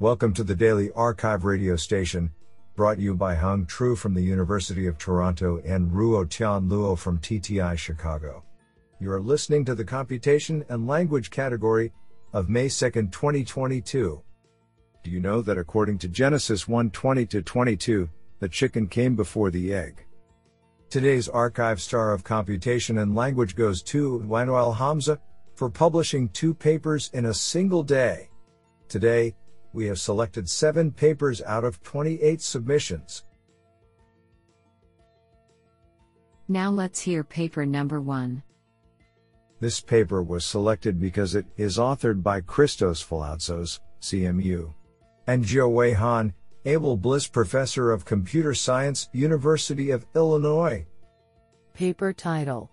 Welcome to the Daily Archive radio station, brought you by Hung Tru from the University of Toronto and Ruo Tian Luo from TTI Chicago. You are listening to the Computation and Language category of May 2, 2022. Do you know that according to Genesis 1:20 to 22, the chicken came before the egg? Today's archive star of computation and language goes to Wanuel Hamza for publishing two papers in a single day. Today, we have selected seven papers out of 28 submissions. Now let's hear paper number one. This paper was selected because it is authored by Christos Faloutsos, CMU, and Jiawei Han, Abel Bliss Professor of Computer Science, University of Illinois. Paper title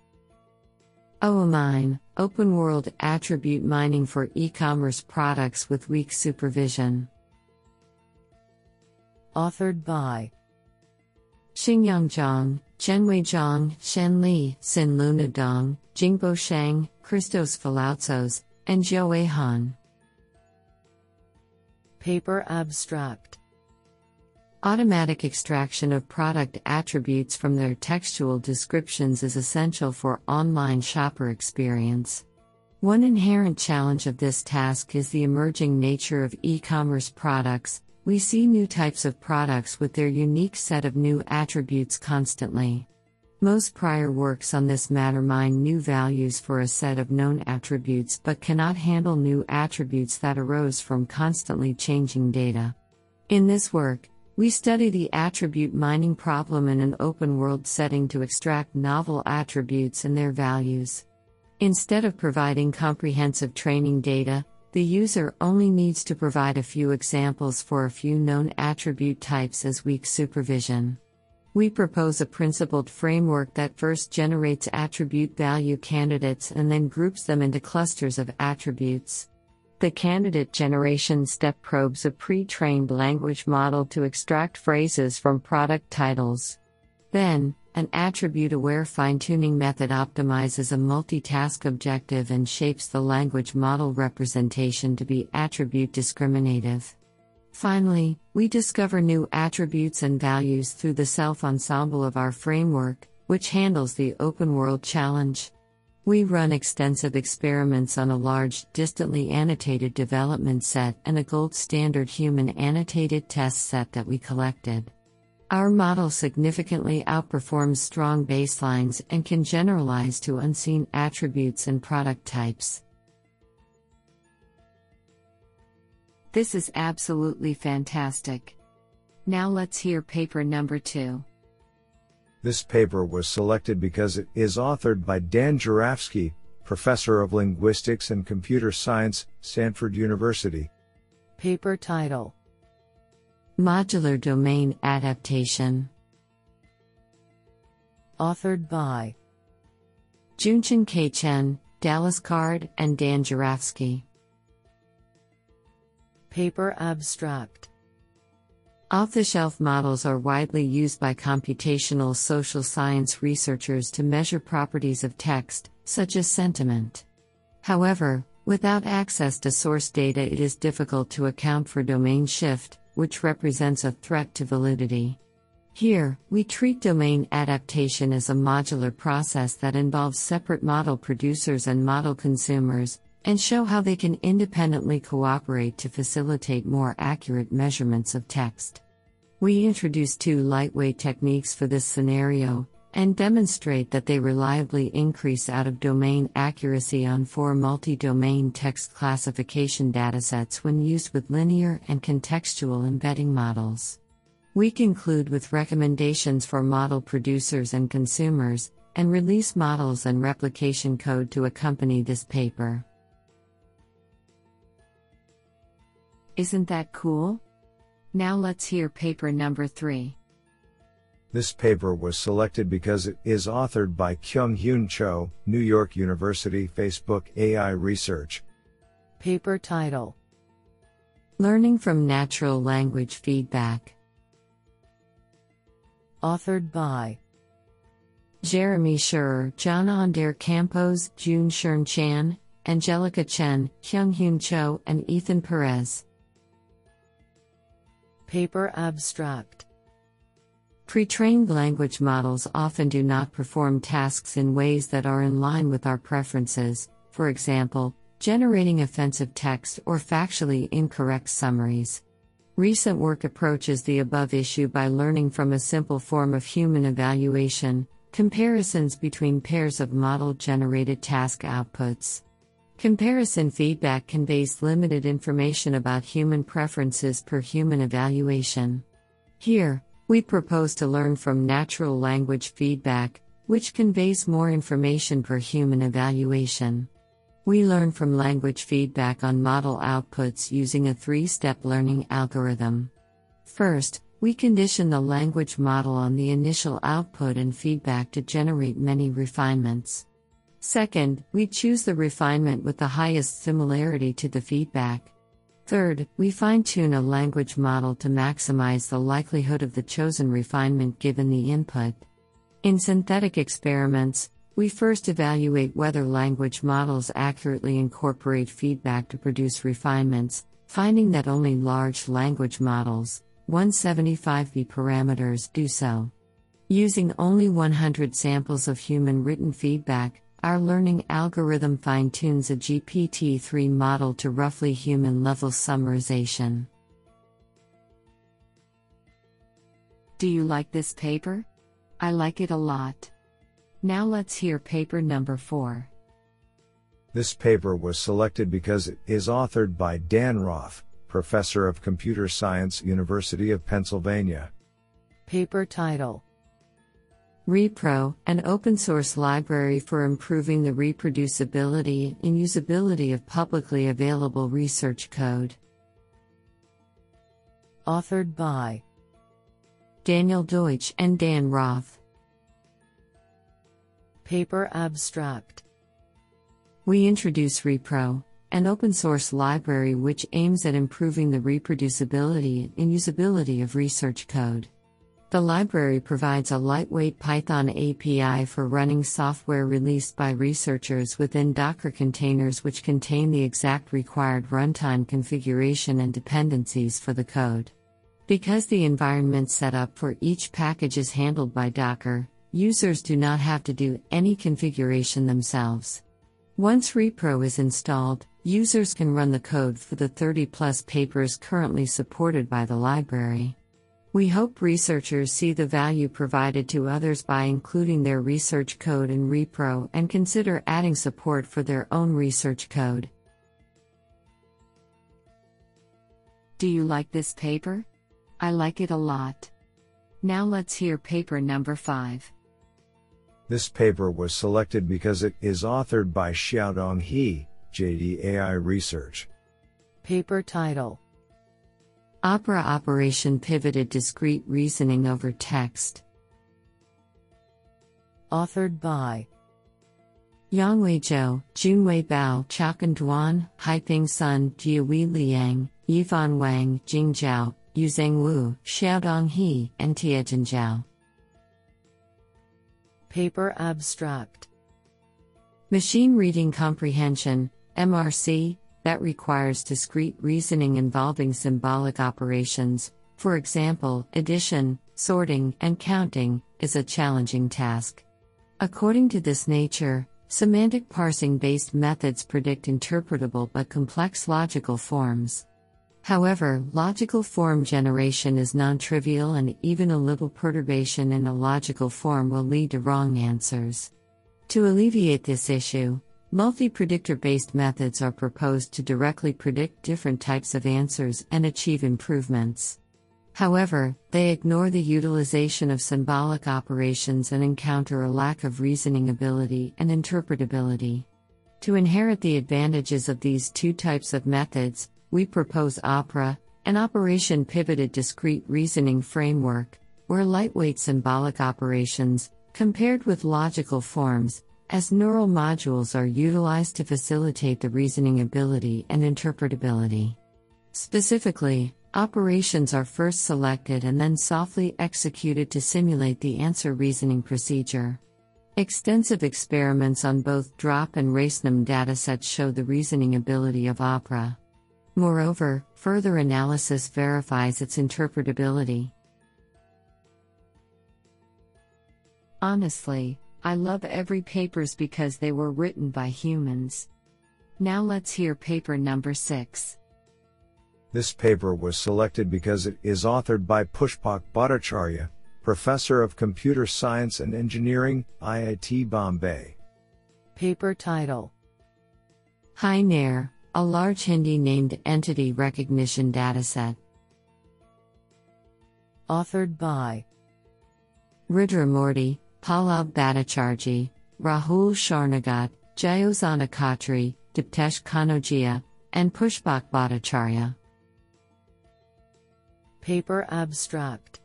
oh, OAMine Open World Attribute Mining for E-commerce Products with Weak Supervision. Authored by Xinyang Zhang, Chenwei Zhang, Xian Li, Xin Luna Dong, Jingbo Shang, Christos Faloutsos, and Jiawei Han. Paper Abstract Automatic extraction of product attributes from their textual descriptions is essential for online shopper experience. One inherent challenge of this task is the emerging nature of e commerce products. We see new types of products with their unique set of new attributes constantly. Most prior works on this matter mine new values for a set of known attributes but cannot handle new attributes that arose from constantly changing data. In this work, we study the attribute mining problem in an open world setting to extract novel attributes and their values. Instead of providing comprehensive training data, the user only needs to provide a few examples for a few known attribute types as weak supervision. We propose a principled framework that first generates attribute value candidates and then groups them into clusters of attributes. The candidate generation step probes a pre trained language model to extract phrases from product titles. Then, an attribute aware fine tuning method optimizes a multitask objective and shapes the language model representation to be attribute discriminative. Finally, we discover new attributes and values through the self ensemble of our framework, which handles the open world challenge. We run extensive experiments on a large, distantly annotated development set and a gold standard human annotated test set that we collected. Our model significantly outperforms strong baselines and can generalize to unseen attributes and product types. This is absolutely fantastic. Now let's hear paper number two. This paper was selected because it is authored by Dan Jurafsky, Professor of Linguistics and Computer Science, Stanford University. Paper title Modular Domain Adaptation. Authored by Junshen K. Chen, Dallas Card, and Dan Jurafsky. Paper Abstract off the shelf models are widely used by computational social science researchers to measure properties of text, such as sentiment. However, without access to source data, it is difficult to account for domain shift, which represents a threat to validity. Here, we treat domain adaptation as a modular process that involves separate model producers and model consumers, and show how they can independently cooperate to facilitate more accurate measurements of text. We introduce two lightweight techniques for this scenario and demonstrate that they reliably increase out of domain accuracy on four multi domain text classification datasets when used with linear and contextual embedding models. We conclude with recommendations for model producers and consumers, and release models and replication code to accompany this paper. Isn't that cool? Now let's hear paper number 3. This paper was selected because it is authored by Kyung Hyun Cho, New York University Facebook AI Research. Paper title Learning from Natural Language Feedback. Authored by Jeremy Scheurer, Jon Ander Campos, Jun Shern Chan, Angelica Chen, Kyung Hyun Cho, and Ethan Perez. Paper Abstract Pre trained language models often do not perform tasks in ways that are in line with our preferences, for example, generating offensive text or factually incorrect summaries. Recent work approaches the above issue by learning from a simple form of human evaluation, comparisons between pairs of model generated task outputs. Comparison feedback conveys limited information about human preferences per human evaluation. Here, we propose to learn from natural language feedback, which conveys more information per human evaluation. We learn from language feedback on model outputs using a three step learning algorithm. First, we condition the language model on the initial output and feedback to generate many refinements. Second, we choose the refinement with the highest similarity to the feedback. Third, we fine tune a language model to maximize the likelihood of the chosen refinement given the input. In synthetic experiments, we first evaluate whether language models accurately incorporate feedback to produce refinements, finding that only large language models, 175B parameters, do so. Using only 100 samples of human written feedback, our learning algorithm fine tunes a GPT 3 model to roughly human level summarization. Do you like this paper? I like it a lot. Now let's hear paper number 4. This paper was selected because it is authored by Dan Roth, Professor of Computer Science, University of Pennsylvania. Paper title RePro, an open source library for improving the reproducibility and usability of publicly available research code. Authored by Daniel Deutsch and Dan Roth. Paper Abstract We introduce RePro, an open source library which aims at improving the reproducibility and usability of research code. The library provides a lightweight Python API for running software released by researchers within Docker containers which contain the exact required runtime configuration and dependencies for the code. Because the environment setup for each package is handled by Docker, users do not have to do any configuration themselves. Once RePro is installed, users can run the code for the 30 plus papers currently supported by the library. We hope researchers see the value provided to others by including their research code in RePro and consider adding support for their own research code. Do you like this paper? I like it a lot. Now let's hear paper number 5. This paper was selected because it is authored by Xiaodong He, JDAI Research. Paper title Opera operation pivoted discrete reasoning over text. Authored by Yongwei Zhou, Junwei Bao, Chaoqun Duan, Haipeng Sun, Jiahui Liang, Yifan Wang, Jing Zhao, Youzheng Wu, Xiaodong He, and Tiejun Zhao. Paper Abstract Machine Reading Comprehension, MRC, that requires discrete reasoning involving symbolic operations, for example, addition, sorting, and counting, is a challenging task. According to this nature, semantic parsing based methods predict interpretable but complex logical forms. However, logical form generation is non trivial, and even a little perturbation in a logical form will lead to wrong answers. To alleviate this issue, Multi predictor based methods are proposed to directly predict different types of answers and achieve improvements. However, they ignore the utilization of symbolic operations and encounter a lack of reasoning ability and interpretability. To inherit the advantages of these two types of methods, we propose OPERA, an operation pivoted discrete reasoning framework, where lightweight symbolic operations, compared with logical forms, as neural modules are utilized to facilitate the reasoning ability and interpretability. Specifically, operations are first selected and then softly executed to simulate the answer reasoning procedure. Extensive experiments on both DROP and RaceNum datasets show the reasoning ability of OPERA. Moreover, further analysis verifies its interpretability. Honestly, I love every papers because they were written by humans. Now let's hear paper number 6. This paper was selected because it is authored by Pushpak Bhattacharyya, Professor of Computer Science and Engineering, IIT Bombay. Paper title HiNER, a large Hindi named entity recognition dataset. Authored by Rudramurthy, Pallab Bhattacharjee, Rahul Sharnagat, Jyotsana Khatri, Diptesh Kanojia, and Pushpak Bhattacharyya. Paper Abstract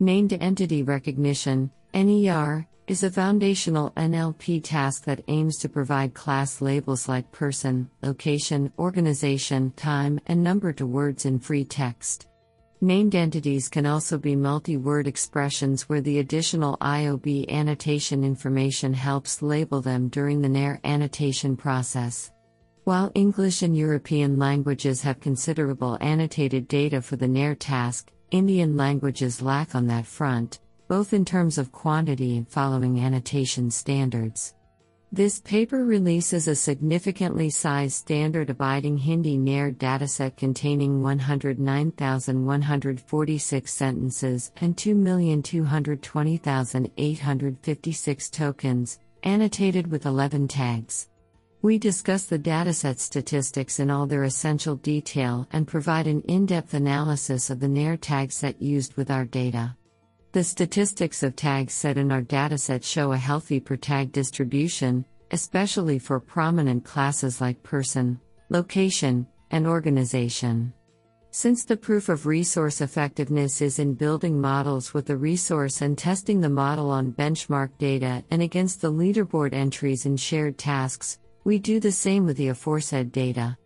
Named Entity Recognition, NER, is a foundational NLP task that aims to provide class labels like person, location, organization, time, and number to words in free text. Named entities can also be multi word expressions where the additional IOB annotation information helps label them during the NER annotation process. While English and European languages have considerable annotated data for the NER task, Indian languages lack on that front, both in terms of quantity and following annotation standards. This paper releases a significantly sized standard abiding Hindi NER dataset containing 109,146 sentences and 2,220,856 tokens, annotated with 11 tags. We discuss the dataset statistics in all their essential detail and provide an in depth analysis of the NER tag set used with our data. The statistics of tags set in our dataset show a healthy per tag distribution, especially for prominent classes like person, location, and organization. Since the proof of resource effectiveness is in building models with the resource and testing the model on benchmark data and against the leaderboard entries in shared tasks, we do the same with the aforesaid data.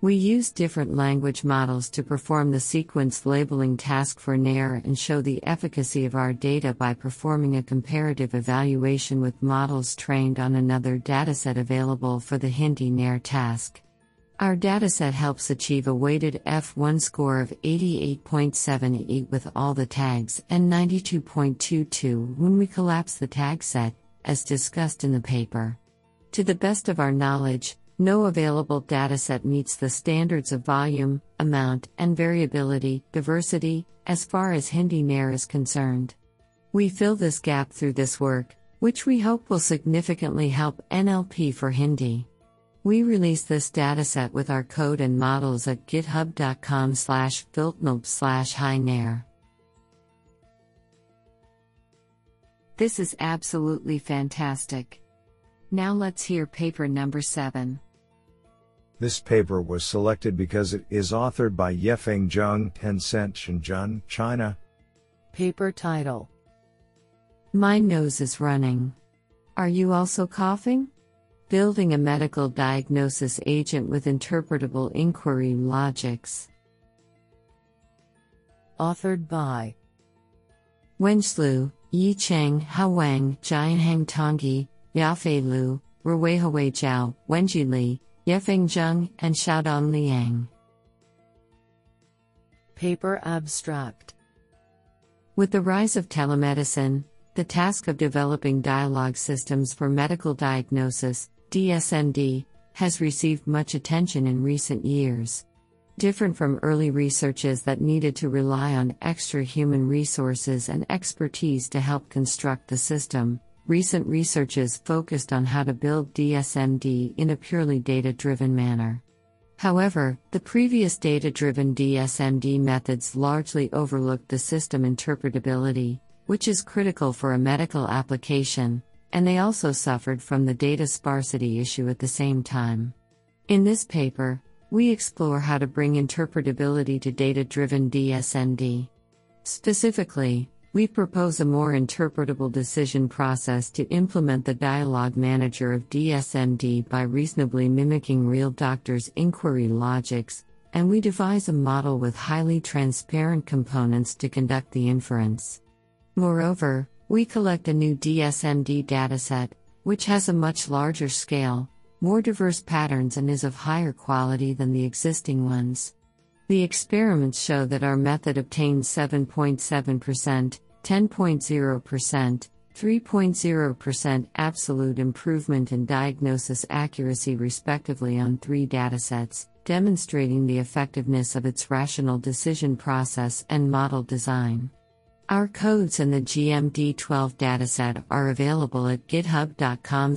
We use different language models to perform the sequence labeling task for NER and show the efficacy of our data by performing a comparative evaluation with models trained on another dataset available for the Hindi NER task. Our dataset helps achieve a weighted F1 score of 88.78 with all the tags and 92.22 when we collapse the tag set, as discussed in the paper. To the best of our knowledge, no available dataset meets the standards of volume, amount, and variability, diversity, as far as Hindi NER is concerned. We fill this gap through this work, which we hope will significantly help NLP for Hindi. We release this dataset with our code and models at github.com slash filtnulp slash HiNER. This is absolutely fantastic. Now let's hear paper number 7. This paper was selected because it is authored by Yefeng Zheng, Tencent Shenzhen, China. Paper title My nose is running. Are you also coughing? Building a medical diagnosis agent with interpretable inquiry logics. Authored by Wenxlu, Yi Cheng, Hao Wang, Jianheng Tongyi, Yafei Liu, Ruihui Zhao, Wenjie Li, Yefeng Zheng, and Xiaodan Liang. Paper Abstract With the rise of telemedicine, the task of developing dialogue systems for medical diagnosis, DSMD, has received much attention in recent years. Different from early researches that needed to rely on extra human resources and expertise to help construct the system, recent researches focused on how to build DSMD in a purely data driven manner. However, the previous data driven DSMD methods largely overlooked the system interpretability, which is critical for a medical application, and they also suffered from the data sparsity issue at the same time. In this paper, we explore how to bring interpretability to data driven DSMD. Specifically, we propose a more interpretable decision process to implement the dialogue manager of DSMD by reasonably mimicking real doctors' inquiry logics, and we devise a model with highly transparent components to conduct the inference. Moreover, we collect a new DSMD dataset, which has a much larger scale, more diverse patterns and is of higher quality than the existing ones. The experiments show that our method obtained 7.7%, 10.0%, 3.0% absolute improvement in diagnosis accuracy, respectively, on three datasets, demonstrating the effectiveness of its rational decision process and model design. Our codes in the GMD12 dataset are available at github.com